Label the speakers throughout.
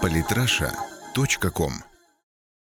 Speaker 1: Политраша.ком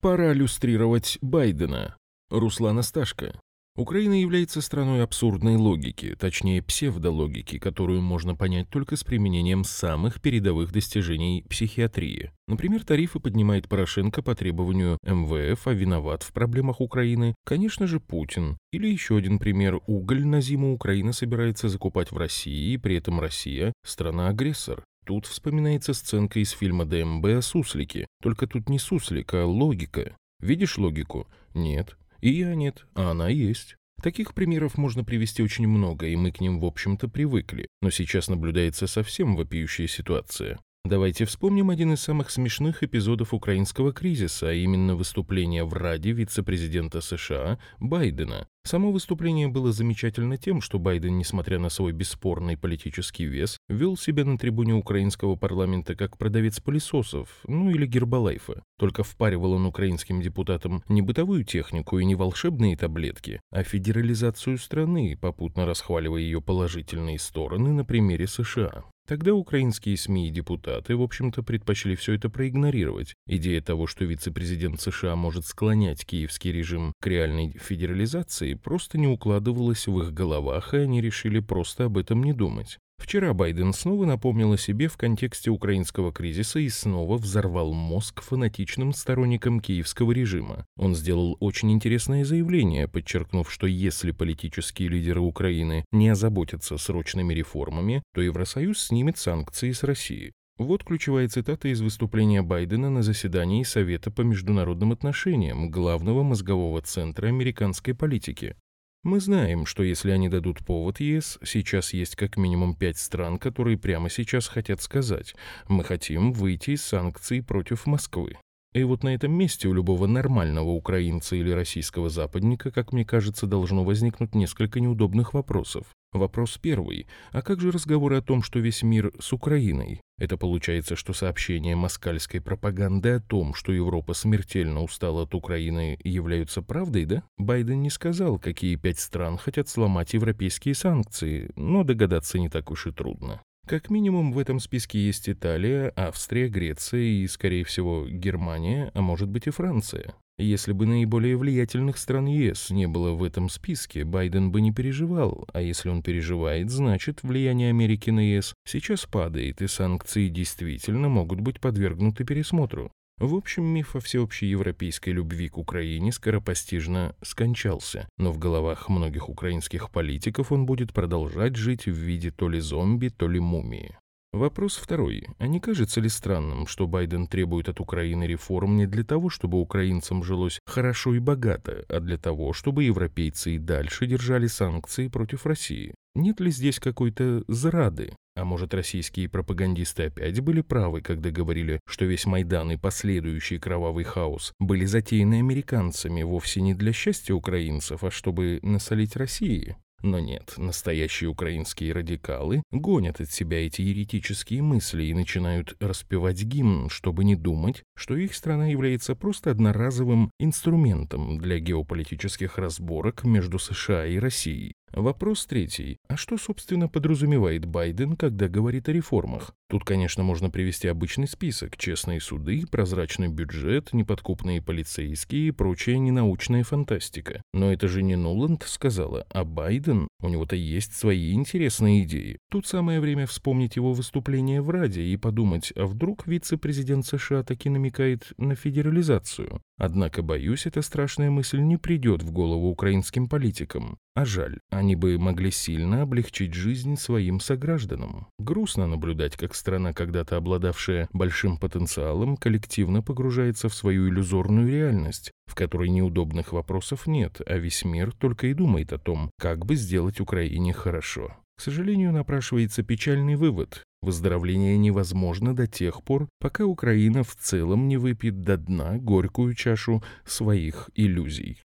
Speaker 2: Пора иллюстрировать Байдена. Руслан Асташко. Украина является страной абсурдной логики, точнее псевдологики, которую можно понять только с применением самых передовых достижений психиатрии. Например, тарифы поднимает Порошенко по требованию МВФ, а виноват в проблемах Украины, конечно же, Путин. Или еще один пример. Уголь на зиму Украина собирается закупать в России, и при этом Россия – страна-агрессор. Тут вспоминается сценка из фильма ДМБ о суслике. Только тут не суслик, а логика. Видишь логику? Нет. И я нет, а она есть. Таких примеров можно привести очень много, и мы к ним, в общем-то, привыкли. Но сейчас наблюдается совсем вопиющая ситуация. Давайте вспомним один из самых смешных эпизодов украинского кризиса, а именно выступление в Раде вице-президента США Байдена. Само выступление было замечательно тем, что Байден, несмотря на свой бесспорный политический вес, вел себя на трибуне украинского парламента как продавец пылесосов, ну или гербалайфа. Только впаривал он украинским депутатам не бытовую технику и не волшебные таблетки, а федерализацию страны, попутно расхваливая ее положительные стороны на примере США. Тогда украинские СМИ и депутаты, в общем-то, предпочли все это проигнорировать. Идея того, что вице-президент США может склонять киевский режим к реальной федерализации, просто не укладывалась в их головах, и они решили просто об этом не думать. Вчера Байден снова напомнил о себе в контексте украинского кризиса и снова взорвал мозг фанатичным сторонникам киевского режима. Он сделал очень интересное заявление, подчеркнув, что если политические лидеры Украины не озаботятся срочными реформами, то Евросоюз снимет санкции с России. Вот ключевая цитата из выступления Байдена на заседании Совета по международным отношениям, главного мозгового центра американской политики. Мы знаем, что если они дадут повод ЕС, сейчас есть как минимум пять стран, которые прямо сейчас хотят сказать «мы хотим выйти из санкций против Москвы». И вот на этом месте у любого нормального украинца или российского западника, как мне кажется, должно возникнуть несколько неудобных вопросов. Вопрос первый. А как же разговоры о том, что весь мир с Украиной? Это получается, что сообщения москальской пропаганды о том, что Европа смертельно устала от Украины, являются правдой, да? Байден не сказал, какие пять стран хотят сломать европейские санкции, но догадаться не так уж и трудно. Как минимум в этом списке есть Италия, Австрия, Греция и, скорее всего, Германия, а может быть и Франция. Если бы наиболее влиятельных стран ЕС не было в этом списке, Байден бы не переживал, а если он переживает, значит влияние Америки на ЕС сейчас падает, и санкции действительно могут быть подвергнуты пересмотру. В общем, миф о всеобщей европейской любви к Украине скоропостижно скончался, но в головах многих украинских политиков он будет продолжать жить в виде то ли зомби, то ли мумии. Вопрос второй. А не кажется ли странным, что Байден требует от Украины реформ не для того, чтобы украинцам жилось хорошо и богато, а для того, чтобы европейцы и дальше держали санкции против России? Нет ли здесь какой-то зрады? А может, российские пропагандисты опять были правы, когда говорили, что весь Майдан и последующий кровавый хаос были затеяны американцами вовсе не для счастья украинцев, а чтобы насолить России? Но нет, настоящие украинские радикалы гонят от себя эти еретические мысли и начинают распевать гимн, чтобы не думать, что их страна является просто одноразовым инструментом для геополитических разборок между США и Россией. Вопрос третий. А что, собственно, подразумевает Байден, когда говорит о реформах? Тут, конечно, можно привести обычный список. Честные суды, прозрачный бюджет, неподкупные полицейские и прочая ненаучная фантастика. Но это же не Нуланд сказала, а Байден. У него-то есть свои интересные идеи. Тут самое время вспомнить его выступление в Раде и подумать, а вдруг вице-президент США таки намекает на федерализацию? Однако, боюсь, эта страшная мысль не придет в голову украинским политикам. А жаль, они бы могли сильно облегчить жизнь своим согражданам. Грустно наблюдать, как страна, когда-то обладавшая большим потенциалом, коллективно погружается в свою иллюзорную реальность, в которой неудобных вопросов нет, а весь мир только и думает о том, как бы сделать Украине хорошо. К сожалению, напрашивается печальный вывод. Выздоровление невозможно до тех пор, пока Украина в целом не выпьет до дна горькую чашу своих иллюзий.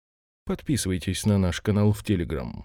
Speaker 2: Подписывайтесь на наш канал в Телеграм.